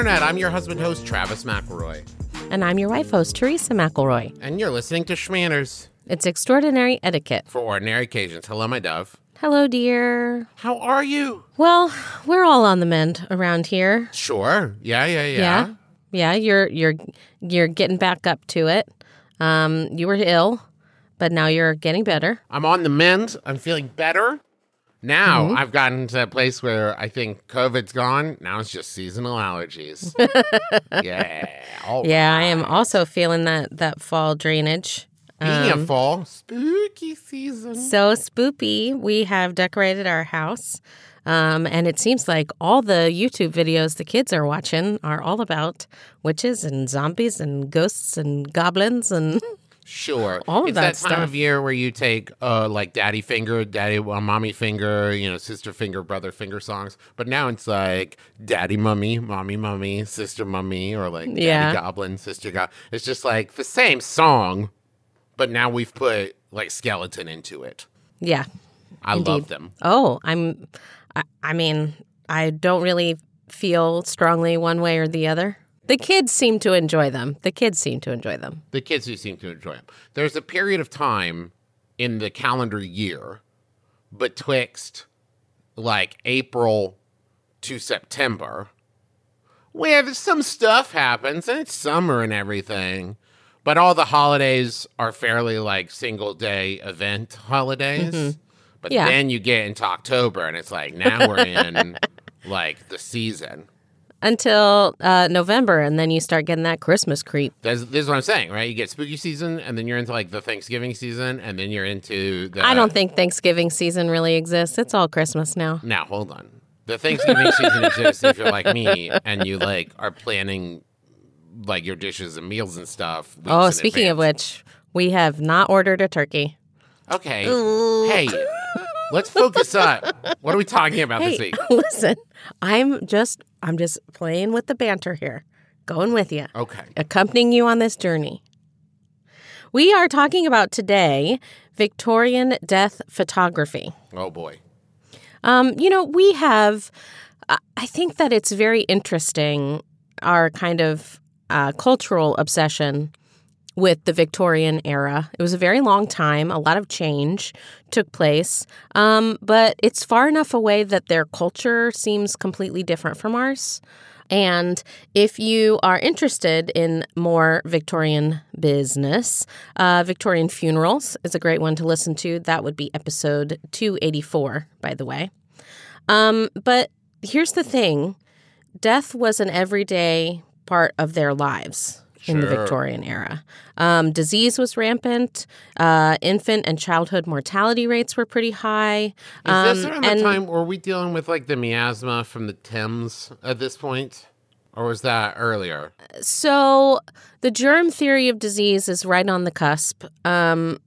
Internet. I'm your husband host, Travis McElroy. And I'm your wife host, Teresa McElroy. And you're listening to Schmanners It's extraordinary etiquette. for ordinary occasions. Hello, my dove. Hello, dear. How are you? Well, we're all on the mend around here. Sure. Yeah, yeah, yeah. Yeah. Yeah, you're you're you're getting back up to it. Um, you were ill, but now you're getting better. I'm on the mend. I'm feeling better. Now Mm-hmm. I've gotten to a place where I think COVID's gone. Now it's just seasonal allergies. yeah. Yeah, I am also feeling that that fall drainage. Being Um, a fall spooky season. So spoopy. We have decorated our house. Um, and it seems like all the YouTube videos the kids are watching are all about witches and zombies and ghosts and goblins and Sure. All of it's that that, time of year where you take uh like daddy finger, daddy well, mommy finger, you know, sister finger, brother finger songs. But now it's like daddy mummy, mommy mummy, sister mummy, or like daddy Yeah. goblin, sister goblin. It's just like the same song, but now we've put like skeleton into it. yeah. I love them. Oh, I'm. I, I mean, I don't really feel strongly one way or the other. The kids seem to enjoy them. The kids seem to enjoy them. The kids who seem to enjoy them. There's a period of time in the calendar year betwixt like April to September where some stuff happens and it's summer and everything. But all the holidays are fairly like single day event holidays. Mm-hmm. But Yeah. then you get into October and it's like now we're in like the season. Until uh, November, and then you start getting that Christmas creep. That's, this is what I'm saying, right? You get spooky season, and then you're into like the Thanksgiving season, and then you're into the. I don't think Thanksgiving season really exists. It's all Christmas now. Now hold on. The Thanksgiving season exists if you're like me and you like are planning like your dishes and meals and stuff. Oh, in speaking of which, we have not ordered a turkey. Okay. Hey, let's focus on What are we talking about this week? listen, I'm just I'm just playing with the banter here, going with you. Okay. accompanying you on this journey. We are talking about today Victorian death photography. Oh boy. Um, you know, we have, I- I think that it's very interesting, our kind of uh, cultural obsession with the Victorian era. It was a very long time, a lot of change took place, um, but it's far enough away that their culture seems completely different from ours. And if you are interested in more Victorian business, uh, Victorian funerals is a great one to listen to. That would be episode 284, by the way. Um, but here's the thing death was an everyday part of their lives in the Victorian era. Um, disease was rampant. Uh, infant and childhood mortality rates were pretty high. Is this Um, around the time were we dealing with like the miasma from the Thames at this point? Or was that earlier? So the germ theory of disease is right on the cusp, um,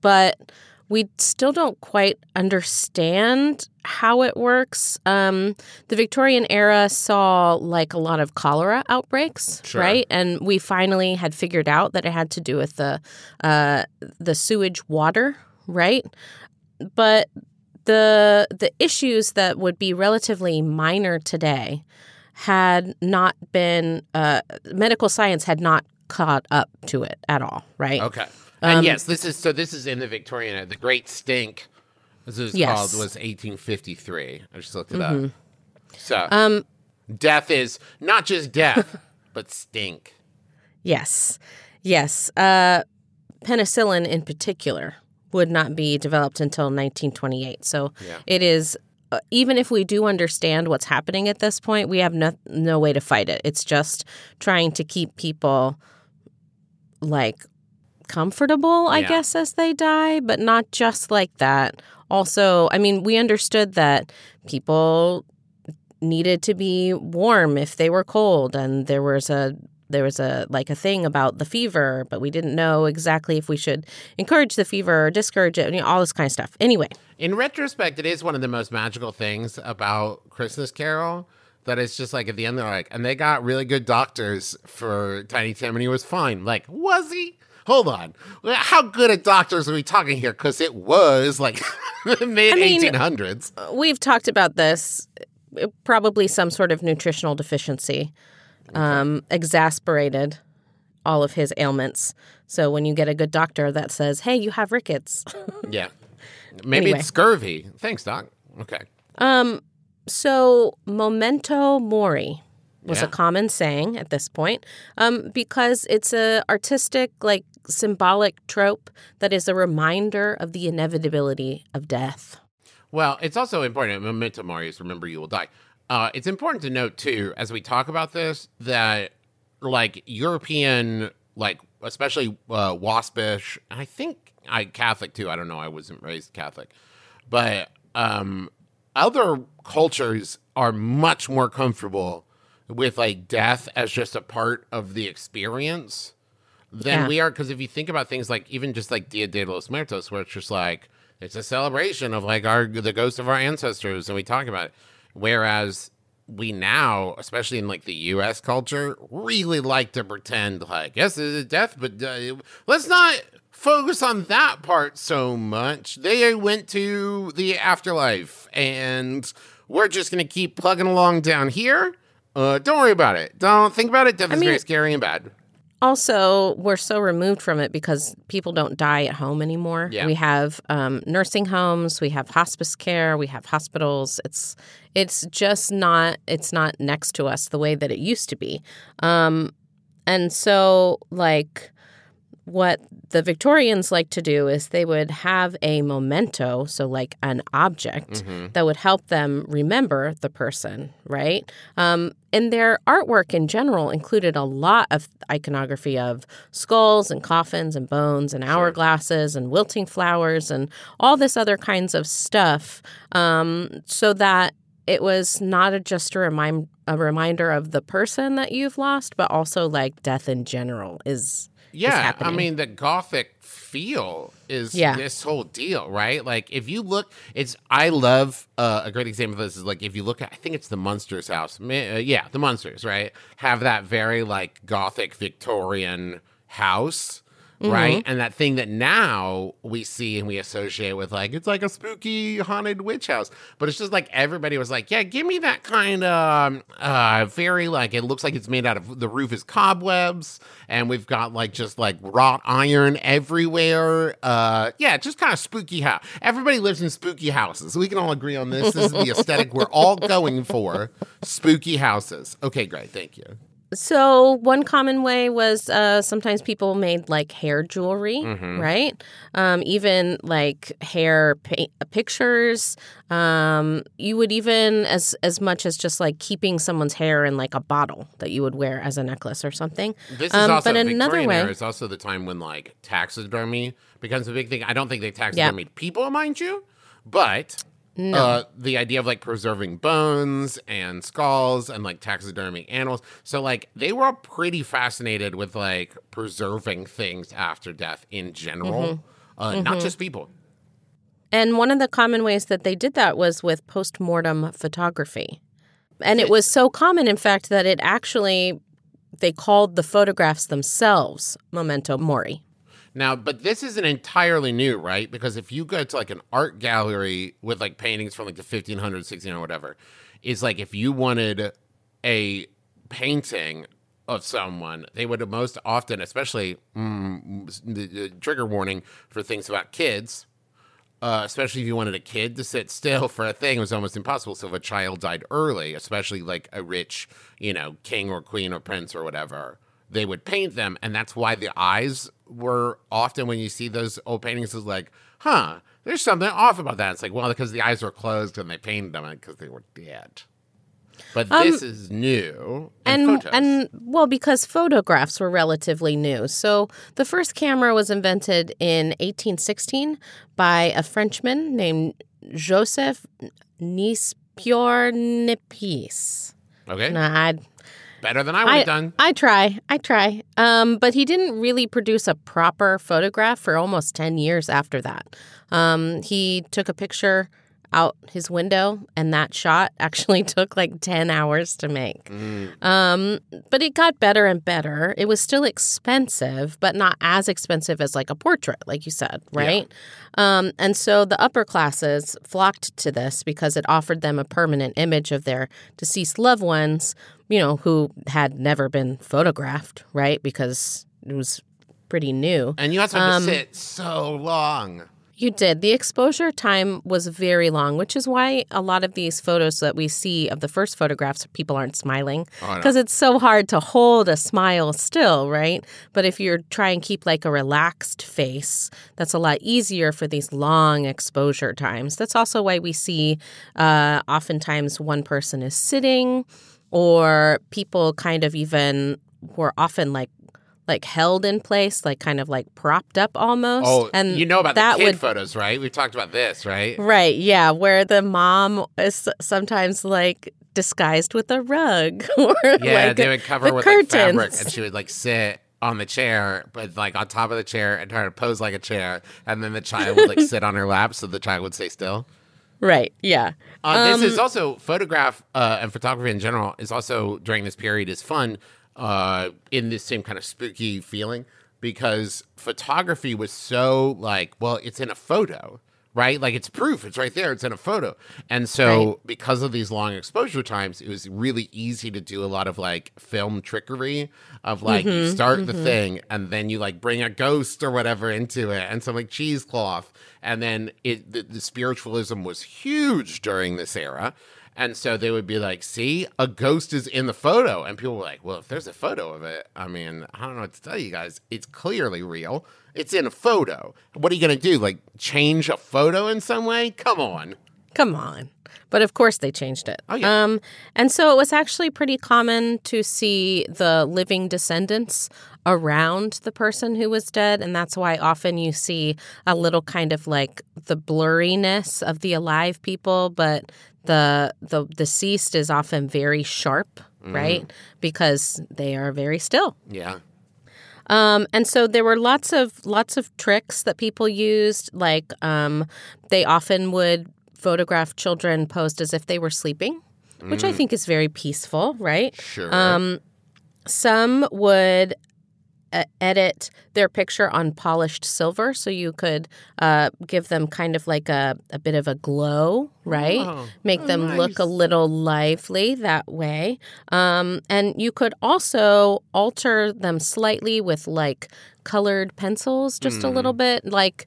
but we still don't quite understand how it works. Um, the Victorian era saw like a lot of cholera outbreaks, Sure. right? And we finally had figured out that it had to do with the uh, the sewage water, right? But the the issues that would be relatively minor today had not been uh, medical science had not caught up to it at all, right? Okay. And Um, yes, this is so this is in the Victorian era. The Great Stink, as it was Yes. called, was 1853. I just looked it up. So Um, death is not just death, but stink. yes, yes. Uh, penicillin, in particular, would not be developed until 1928. So Yeah. it is. Uh, even if we do understand what's happening at this point, we have no, no way to fight it. It's just trying to keep people like comfortable, I Yeah. guess, as they die, but not just like that. Also, I mean, we understood that people needed to be warm if they were cold and there was a there was a like a thing about the fever but we didn't know exactly if we should encourage the fever or discourage it you know, all this kind of stuff anyway In retrospect, it is one of the most magical things about Christmas Carol that it's just like at the end they're like, and they got really good doctors for Tiny Tim, and he was fine. Like, was he? Hold on, how good at doctors are we talking here? Because it was like mid eighteen hundreds. we've talked about this probably some sort of nutritional deficiency um, exasperated all of his ailments. So when you get a good doctor that says, "Hey, you have rickets," Yeah. Maybe Anyway. it's scurvy. Thanks, Doc. Okay. Um. So, memento mori was Yeah. a common saying at this point um, because it's a artistic, like symbolic trope that is a reminder of the inevitability of death. Well, it's also important. Memento mori is remember you will die. Uh, it's important to note too, as we talk about this, that like European, like especially uh, waspish, I think I Catholic too. I don't know. I wasn't raised Catholic, but um, other cultures are much more comfortable with like death as just a part of the experience than Yeah. we are. Because if you think about things like even just like Dia de los Muertos, where it's just like it's a celebration of like our the ghosts of our ancestors, and we talk about it. Whereas we now, especially in like the U.S. culture, really like to pretend like yes, it's death, but uh, let's not focus on that part so much. They went to the afterlife, and we're just gonna keep plugging along down here. Uh, don't worry about it. Don't think about it. Death is mean- very scary and bad. Also, we're so removed from it because people don't die at home anymore. Yeah. We have um, nursing homes, we have hospice care, we have hospitals. It's it's just not it's not next to us the way that it used to be. Um, and so, like, what the Victorians like to do is they would have a memento, so like an object that would help them remember the person, right? Um, and their artwork in general included a lot of iconography of skulls and coffins and bones and hourglasses and wilting flowers and all this other kinds of stuff, um, so that it was not a, just a remind a reminder of the person that you've lost, but also like death in general is Yeah, I mean the gothic feel is Yeah. this whole deal, right? Like if you look, it's I love uh, a great example of this is like if you look at I think it's the Munsters house, uh, yeah, the Munsters, right? Have that very like gothic Victorian house. Mm-hmm. Right. And that thing that now we see and we associate with like, it's like a spooky haunted witch house. But it's just like everybody was like, yeah, give me that kind of uh, very like, it looks like it's made out of the roof is cobwebs. And we've got like just like wrought iron everywhere. Uh, yeah, just kind of spooky house. Everybody lives in spooky houses. We can all agree on this. This is the aesthetic we're all going for spooky houses. Okay, great. Thank you. So one common way was uh, sometimes people made like hair jewelry, Mm-hmm. right? Um, even like hair pa- pictures. Um, you would even as as much as just like keeping someone's hair in like a bottle that you would wear as a necklace or something. This is Um, also but another way, is also the time when like taxidermy becomes a big thing. I don't think they taxidermied people, mind you, but uh, the idea of like preserving bones and skulls and like taxidermy animals. So like they were all pretty fascinated with like preserving things after death in general, Mm-hmm. uh, not just people. and one of the common ways that they did that was with post mortem photography, and it was so common, in fact, that it actually they called the photographs themselves memento mori. Now, but this isn't entirely new, right? Because if you go to like an art gallery with like paintings from like the 1500s, 1600, or whatever, it's like if you wanted a painting of someone, they would most often, especially mm, the, the trigger warning for things about kids, uh, especially if you wanted a kid to sit still for a thing, it was almost impossible. So if a child died early, especially like a rich, you know, king or queen or prince or whatever, they would paint them, and that's why the eyes were often when you see those old paintings is like, huh, there's something off about that. It's like, well, because the eyes were closed and they painted them because they were dead. But um, this is new and, and photos. and well because photographs were relatively new so the first camera was invented in 1816 by a frenchman named joseph nispior Nipice. okay, I'd- better than I would have done. I try, I try. Um, but he didn't really produce a proper photograph for almost 10 years after that. Um, he took a picture out his window, and that shot actually took like 10 hours to make. Mm. Um, but it got better and better. It was still expensive, but not as expensive as like a portrait, like you said, right? Um, and so the upper classes flocked to this because it offered them a permanent image of their deceased loved ones, you know, who had never been photographed, right? Because it was pretty new. And you also have Um, to sit so long. You did. The exposure time was very long, which is why a lot of these photos that we see of the first photographs, people aren't smiling Oh, because it's so hard to hold a smile still, right? But if you're trying to keep like a relaxed face, that's a lot easier for these long exposure times. That's also why we see uh, oftentimes one person is sitting or people kind of even were often like like held in place, like kind of like propped up almost. Oh, and you know about that the kid would photos, right? We've talked about this, right? Right, yeah, where the mom is sometimes like disguised with a rug or Yeah, like they would cover the with like fabric, curtains. and she would like sit on the chair, but like on top of the chair, and try to pose like a chair, and then the child would like sit on her lap, so the child would stay still. right, yeah. Uh, Um, this is also photograph uh, and photography in general is also during this period is fun uh, in this same kind of spooky feeling because photography was so like well it's in a photo right? Like it's proof. It's right there. It's in a photo. And so Right. because of these long exposure times it was really easy to do a lot of like film trickery of like you Mm-hmm, start the thing and then you like bring a ghost or whatever into it and some like cheesecloth. And then it the, the spiritualism was huge during this era and so they would be like, see, a ghost is in the photo. And people were like, well, if there's a photo of it, I mean, I don't know what to tell you guys. It's clearly real. It's in a photo. What are you going to do? Like, change a photo in some way? Come on. Come on. But of course they changed it. Oh, yeah. Um, and so it was actually pretty common to see the living descendants around the person who was dead. And that's why often you see a little kind of like the blurriness of the alive people, but the the deceased is often very sharp, right? Because they are very still. Yeah. Um, and so there were lots of lots of tricks that people used. Like um, they often would photograph children posed as if they were sleeping, which I think is very peaceful, right? Sure. Um, some would edit their picture on polished silver, so you could uh, give them kind of like a, a bit of a glow, right? Oh, Make oh, them look a little lively that way. Um, and you could also alter them slightly with like colored pencils, just a little bit. Like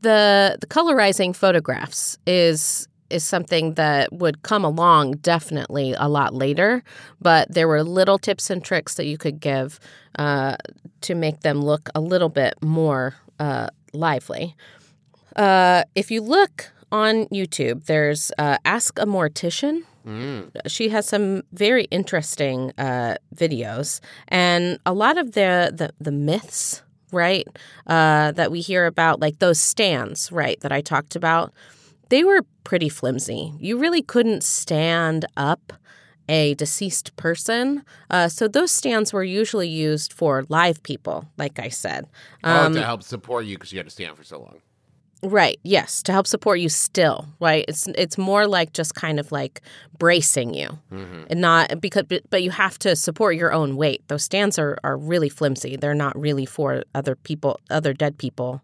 the the colorizing photographs is is something that would come along definitely a lot later, but there were little tips and tricks that you could give uh, to make them look a little bit more uh, lively. Uh, if you look on YouTube, there's uh, Ask a Mortician. Mm. She has some very interesting uh, videos, and a lot of the the, the myths, right, uh, that we hear about, like those stands, right, that I talked about, they were pretty flimsy. You really couldn't stand up a deceased person. Uh, so those stands were usually used for live people, like I said. oh, Um, to help support you because you had to stand for so long. Right. Yes, to help support you still, right? It's it's more like just kind of like bracing you. hmm And not because but- but you have to support your own weight. Those stands are are really flimsy. They're not really for other people, other dead people.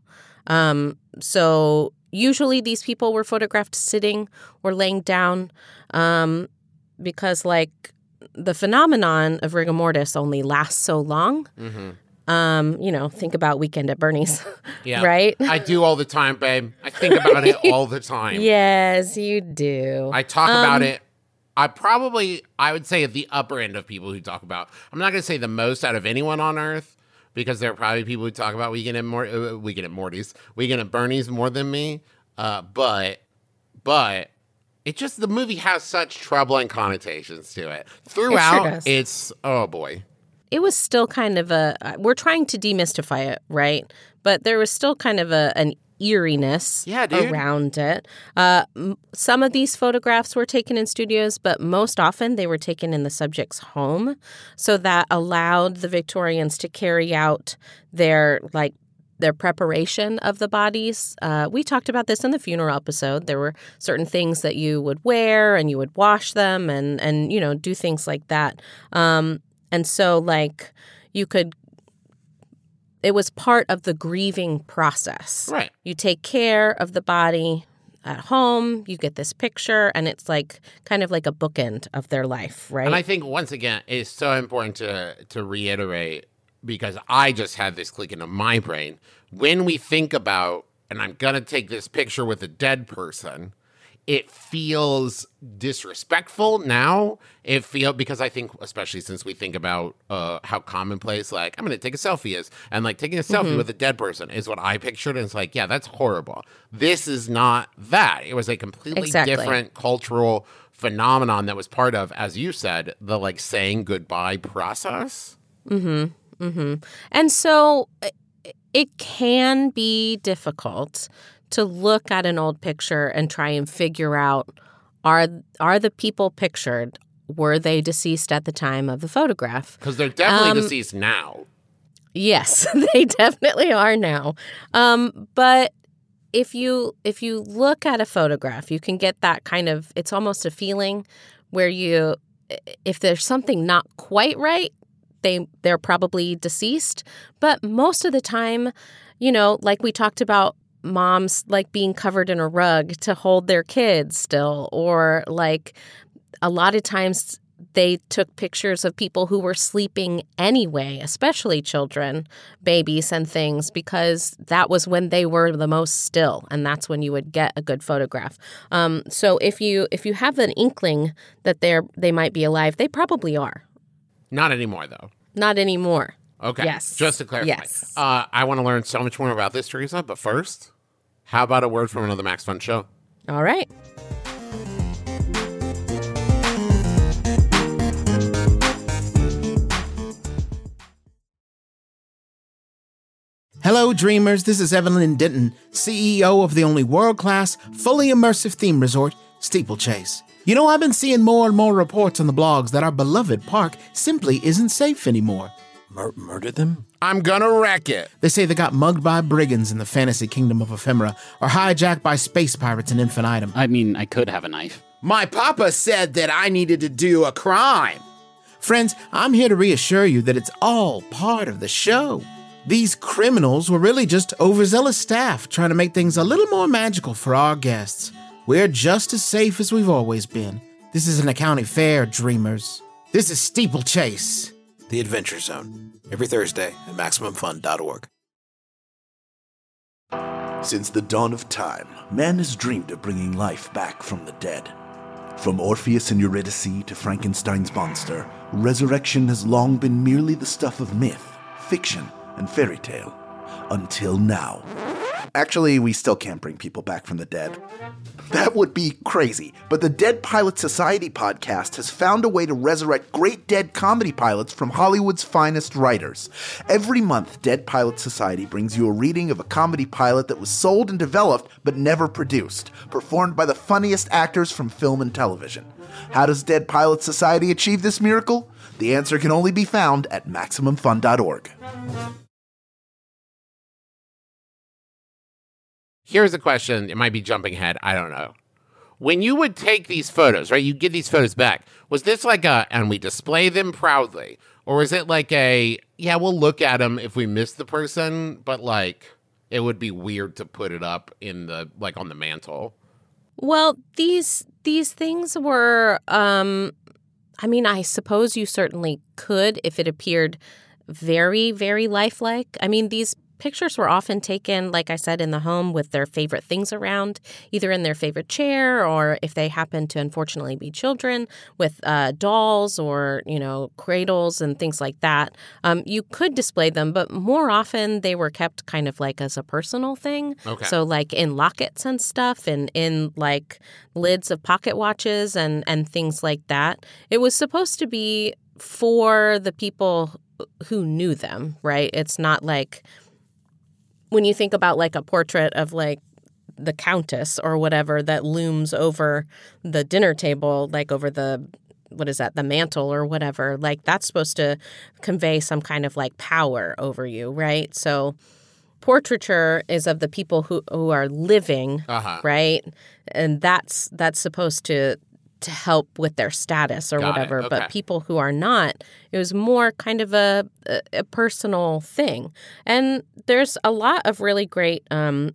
Um so usually these people were photographed sitting or laying down um because like the phenomenon of rigor mortis only lasts so long. hmm Um, you know, think about Weekend at Bernie's, Yeah. right? I do all the time, babe. I think about it all the time. Yes, you do. I talk about Um, it. I probably, I would say, at the upper end of people who talk about. I'm not going to say the most out of anyone on Earth, because there are probably people who talk about Weekend at Mor- uh, Weekend at Morty's, Weekend at Bernie's more than me. Uh, but, but it just the movie has such troubling connotations to it. Throughout, does. it's oh boy, it was still kind of a uh, we're trying to demystify it right? But there was still kind of a an eeriness Yeah, around it. Uh, m- some of these photographs were taken in studios but most often they were taken in the subject's home. So that allowed the victorians to carry out their like their preparation of the bodies. Uh, we talked about this in the funeral episode. There were certain things that you would wear, and you would wash them, and and you know do things like that. Um, and so like you could. It was part of the grieving process. Right. You take care of the body at home. You get this picture, and it's like kind of like a bookend of their life, right? And I think once again, it's so important to to reiterate because I just had this click into my brain. When we think about, and I'm gonna take this picture with a dead person, it feels disrespectful now. It feel because I think, especially since we think about uh, how commonplace, like I'm gonna take a selfie is, and like taking a selfie with a dead person is what I pictured. And it's like, yeah, that's horrible. This is not that. It was a completely Exactly. different cultural phenomenon that was part of, as you said, the like saying goodbye process. And so it can be difficult to look at an old picture and try and figure out are are the people pictured were they deceased at the time of the photograph? Because they're definitely Um, deceased now. Yes, they definitely are now. Um, but if you if you look at a photograph, you can get that kind of it's almost a feeling where you if there's something not quite right, they they're probably deceased. But most of the time, you know, like we talked about moms like being covered in a rug to hold their kids still or like a lot of times they took pictures of people who were sleeping anyway, especially children, babies, and things, because that was when they were the most still, and that's when you would get a good photograph. Um, so if you if you have an inkling that they're they might be alive, they probably are. Not anymore, though. Not anymore. Okay. Yes. Just to clarify. Yes. Uh, I want to learn so much more about this, Teresa. But first, how about a word from another Max Fun show? All right. Hello, dreamers. This is Evelyn Denton, CEO of the only world class, fully immersive theme resort, Steeplechase. You know, I've been seeing more and more reports on the blogs that our beloved park simply isn't safe anymore. Mur- murder them? I'm gonna wreck it. They say they got mugged by brigands in the fantasy kingdom of ephemera, or hijacked by space pirates in infinitum. I mean, I could have a knife. My papa said that I needed to do a crime. Friends, I'm here to reassure you that it's all part of the show. These criminals were really just overzealous staff trying to make things a little more magical for our guests. We're just as safe as we've always been. This isn't a county fair, dreamers. This is Steeplechase. The Adventure Zone. Every Thursday at MaximumFun.org. Since the dawn of time, man has dreamed of bringing life back from the dead. From Orpheus and Eurydice to Frankenstein's monster, resurrection has long been merely the stuff of myth, fiction, and fairy tale. Until now. Actually, we still can't bring people back from the dead. That would be crazy, but the Dead Pilot Society podcast has found a way to resurrect great dead comedy pilots from Hollywood's finest writers. Every month, Dead Pilot Society brings you a reading of a comedy pilot that was sold and developed but never produced, performed by the funniest actors from film and television. How does Dead Pilot Society achieve this miracle? The answer can only be found at MaximumFun.org. Here's a question. It might be jumping ahead. I don't know. When you would take these photos, right? You get these photos back. Was this like a, and we display them proudly? Or is it like a, yeah, we'll look at them if we miss the person, but like it would be weird to put it up in the, like on the mantle? Well, these these things were um I mean, I suppose you certainly could if it appeared very very lifelike. I mean, these pictures were often taken like I said in the home with their favorite things around, either in their favorite chair or if they happen to unfortunately be children with uh, dolls or, you know, cradles and things like that. Um, you could display them, but more often they were kept kind of like as a personal thing. Okay. So like in lockets and stuff and in like lids of pocket watches and and things like that. It was supposed to be for the people who knew them, right? It's not like when you think about like a portrait of like the countess or whatever that looms over the dinner table like over the what is that the mantle or whatever like that's supposed to convey some kind of like power over you right so portraiture is of the people who who are living, Uh-huh. right? And that's that's supposed to to help with their status or Got whatever. Okay. But people who are not, it was more kind of a, a, a personal thing. And there's a lot of really great um,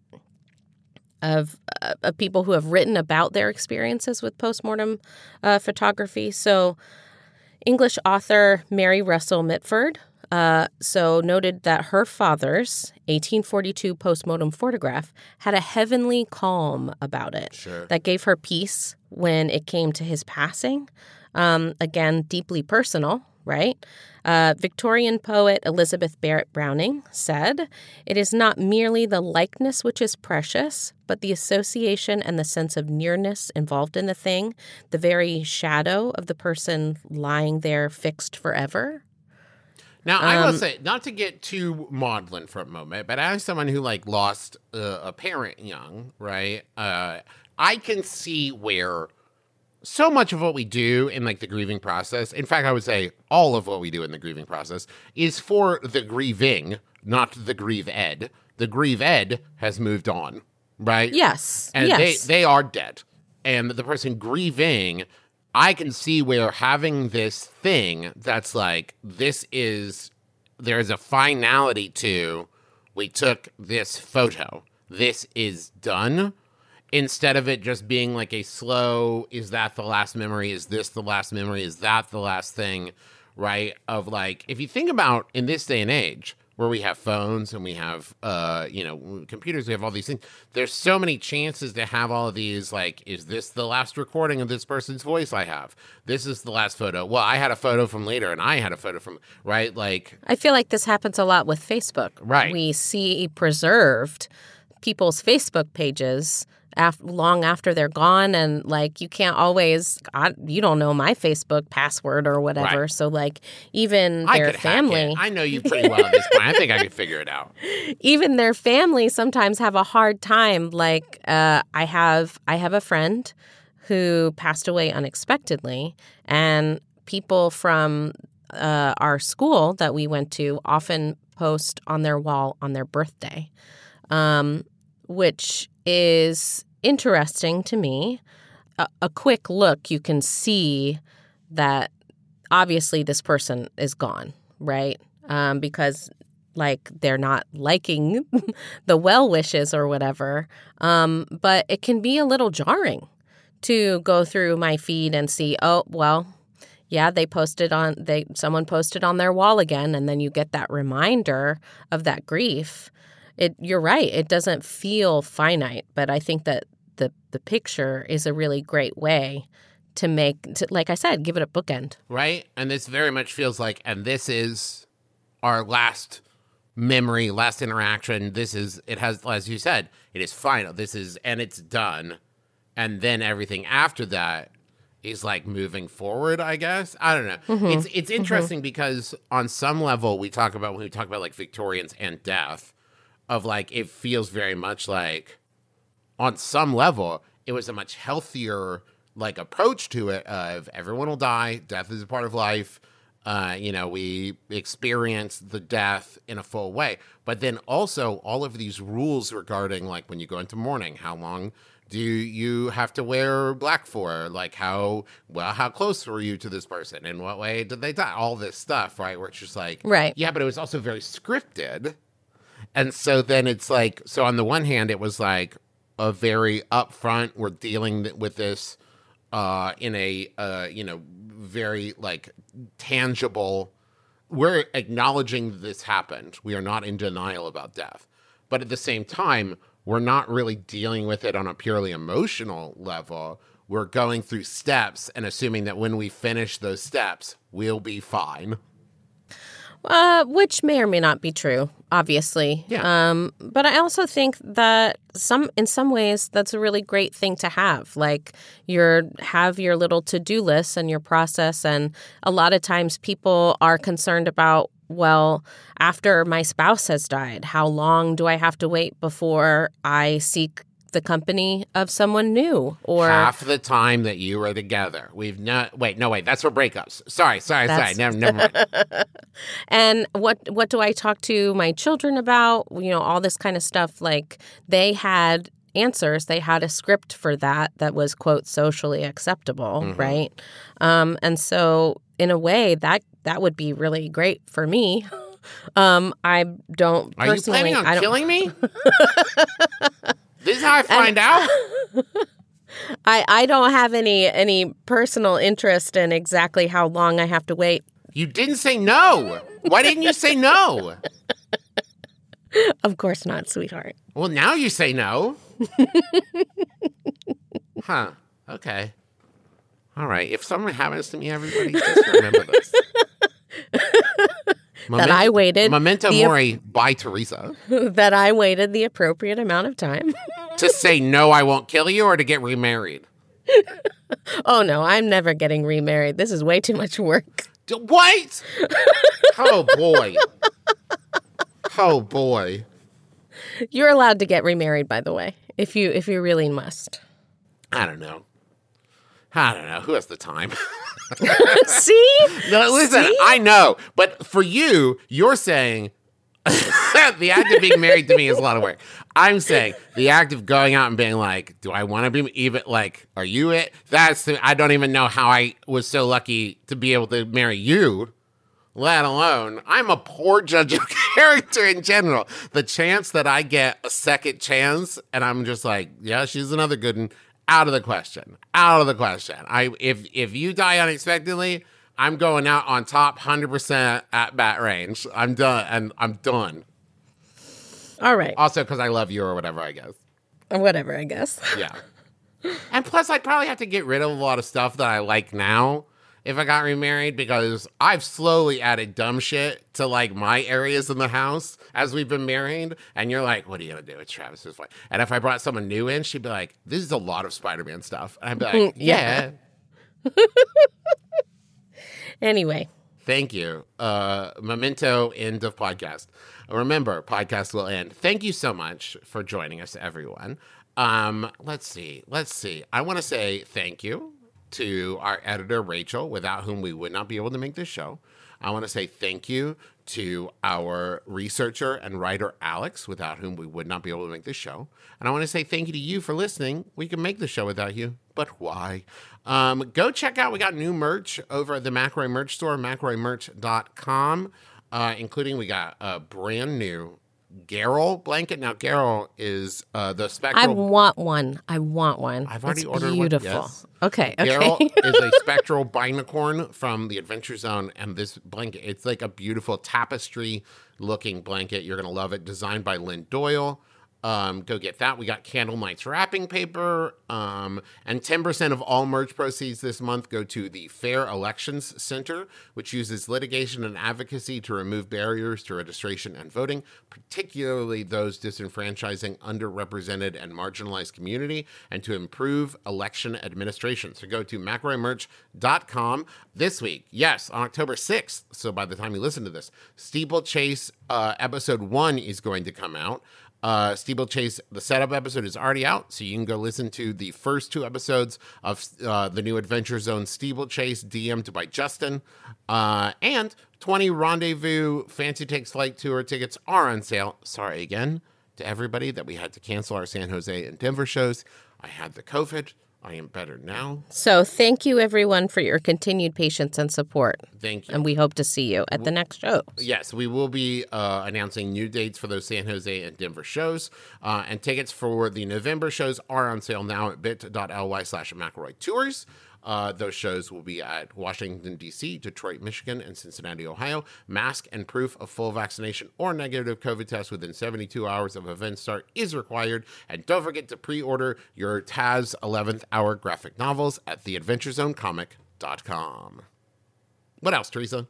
of uh, of people who have written about their experiences with postmortem uh, photography. So, English author Mary Russell Mitford uh, so noted that her father's 1842 postmortem photograph had a heavenly calm about it Sure. that gave her peace when it came to his passing. Um, again, deeply personal, right? Uh, Victorian poet Elizabeth Barrett Browning said, It is not merely the likeness which is precious, but the association and the sense of nearness involved in the thing, the very shadow of the person lying there fixed forever. Now, I Um, will say, not to get too maudlin for a moment, but as someone who like lost uh, a parent young, right? Uh, I can see where so much of what we do in like the grieving process, in fact, I would say all of what we do in the grieving process is for the grieving, not the grieve ed. The grieve ed has moved on, right? Yes. and yes. they they are dead and the person grieving i can see where having this thing that's like this is there's a finality to we took this photo. This is done. Instead of it just being like a slow is that the last memory? Is this the last memory? Is that the last thing? Right? Of like if you think about in this day and age where we have phones and we have uh you know computers we have all these things there's so many chances to have all of these like is this the last recording of this person's voice i have this is the last photo well i had a photo from later and i had a photo from right like I feel like this happens a lot with Facebook. Right. We see preserved people's Facebook pages af- long after they're gone, and like you can't always, I, you don't know my Facebook password or whatever. Right. So like even i their family i know you pretty well at this point i think i could figure it out even their family sometimes have a hard time. Like uh, I have, I have a friend who passed away unexpectedly, and people from uh, our school that we went to often post on their wall on their birthday, um, which is interesting to me. A, a quick look, you can see that obviously this person is gone, right? Um, because like they're not liking the well wishes or whatever. Um, but it can be a little jarring to go through my feed and see, oh, well, yeah, they posted on they someone posted on their wall again, and then you get that reminder of that grief. It you're right, it doesn't feel finite, but I think that the the picture is a really great way to make to, like I said, give it a bookend. right? And this very much feels like, and this is our last memory, last interaction. This is, it has, as you said, it is final. This is, and it's done. And then everything after that is like moving forward, I guess. I don't know. Mm-hmm. It's, it's mm-hmm. interesting because on some level, we talk about, when we talk about like Victorians and death, of like, it feels very much like, on some level, it was a much healthier like approach to it of everyone will die, death is a part of life. Uh, you know, we experience the death in a full way. But then also all of these rules regarding like when you go into mourning, how long do you have to wear black for? Like how well, how close were you to this person? In what way did they die? All this stuff, right? Where it's just like Right. Yeah, but it was also very scripted. And so then it's like, so on the one hand, it was like a very upfront, we're dealing with this uh, in a, uh, you know, very like tangible, we're acknowledging this happened. We are not in denial about death. But at the same time, we're not really dealing with it on a purely emotional level. We're going through steps and assuming that when we finish those steps, we'll be fine. Uh, which may or may not be true, obviously. Yeah. Um, but I also think that some, in some ways, that's a really great thing to have. Like, your have your little to do list and your process. And a lot of times, people are concerned about, well, after my spouse has died, how long do I have to wait before I seek the company of someone new or Half the time that you were together, we've not. Wait, no, wait. That's for breakups. Sorry, sorry, sorry. That's- Never, never mind. and what what do I talk to my children about? You know, all this kind of stuff. Like they had answers. They had a script for that that was quote socially acceptable, Mm-hmm. right? Um, and so in a way that that would be really great for me. Um, I don't Are you personally. planning on I don't, killing me? this is how I find out. I, I don't have any any personal interest in exactly how long I have to wait. You didn't say no. Why didn't you say no? Of course not, sweetheart. Well, now you say no. huh. Okay. All right. If something happens to me, everybody just remember this. That I waited Memento the- mori by Teresa. that I waited the appropriate amount of time. To say no, I won't kill you, or to get remarried. oh no, I'm never getting remarried. This is way too much work. D- What? oh boy. Oh boy. You're allowed to get remarried, by the way, if you if you really must. I don't know. I don't know. Who has the time? See? No, listen, I know, but for you, you're saying the act of being married to me is a lot of work. I'm saying the act of going out and being like, do I want to be even like, are you it? That's the, I don't even know how I was so lucky to be able to marry you. Let alone, I'm a poor judge of character in general. The chance that I get a second chance and I'm just like, yeah, she's another good one, out of the question. Out of the question. I if if you die unexpectedly, I'm going out on top 100% at bat range. I'm done and I'm done. All right. Also cuz I love you or whatever, I guess. Whatever, I guess. Yeah. and plus, I'd probably have to get rid of a lot of stuff that I like now if I got remarried because I've slowly added dumb shit to like my areas in the house as we've been married. And you're like, what are you going to do? with Travis's wife. And if I brought someone new in, she'd be like, this is a lot of Spider Man stuff. And I'd be like, yeah. Anyway, Thank you. Uh, memento end of podcast. Remember, podcast will end. Thank you so much for joining us, everyone. Um, let's see. Let's see. I want to say thank you to our editor, Rachel, without whom we would not be able to make this show. I want to say thank you to our researcher and writer, Alex, without whom we would not be able to make this show. And I want to say thank you to you for listening. We can make the show without you, but why? Um, go check out, we got new merch over at the McElroy merch store, mcelroymerch.com, uh, including we got a brand new Garrel blanket. Now, Garrel is uh, the spectral. I want one. I want one. I've already it's ordered one, beautiful. yes. Okay. Garrel is a spectral binacorn from the Adventure Zone, and this blanket, it's like a beautiful tapestry looking blanket. You're going to love it. Designed by Lynn Doyle. Um, go get that. We got Candle Nights wrapping paper. Um, and 10% of all merch proceeds this month go to the Fair Elections Center, which uses litigation and advocacy to remove barriers to registration and voting, particularly those disenfranchising underrepresented and marginalized community, and to improve election administration. So go to mcelroymerch.com this week. Yes, on October 6th. So by the time you listen to this, Steeplechase uh, episode one is going to come out. Uh, Steeplechase, the setup episode is already out, so you can go listen to the first two episodes of uh, the new Adventure Zone Steeplechase, DM'd by Justin. Uh, and 20 Rendezvous Fancy Takes Flight Tour tickets are on sale. Sorry again to everybody that we had to cancel our San Jose and Denver shows. I had the COVID. I am better now. so thank you everyone for your continued patience and support. Thank you. And we hope to see you at the next show. Yes, we will be uh, announcing new dates for those San Jose and Denver shows. Uh, and tickets for the November shows are on sale now at bit.ly slash McElroy Tours. Uh, those shows will be at Washington, D.C., Detroit, Michigan, and Cincinnati, Ohio. Mask and proof of full vaccination or negative COVID test within 72 hours of event start is required. And don't forget to pre order your Taz 11th hour graphic novels at theadventurezonecomic.com. What else, Teresa?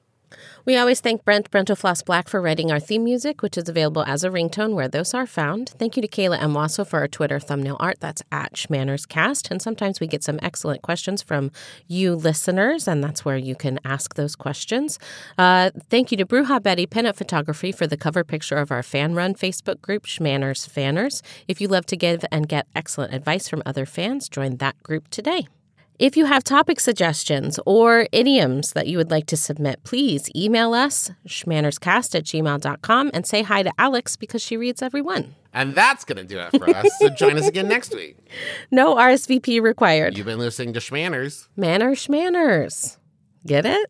We always thank Brent Brentalfloss Black for writing our theme music, which is available as a ringtone where those are found. Thank you to Kayla M. Wasil for our Twitter thumbnail art. That's at SchmannersCast. And sometimes we get some excellent questions from you listeners, and that's where you can ask those questions. Uh, thank you to Bruja Betty Pinup Photography for the cover picture of our fan run Facebook group, Schmanners Fanners. If you love to give and get excellent advice from other fans, join that group today. If you have topic suggestions or idioms that you would like to submit, please email us, schmannerscast at gmail.com, and say hi to Alex because she reads every one. And that's going to do it for us. So join us again next week. No RSVP required. You've been listening to Schmanners. Manner schmanners. Get it?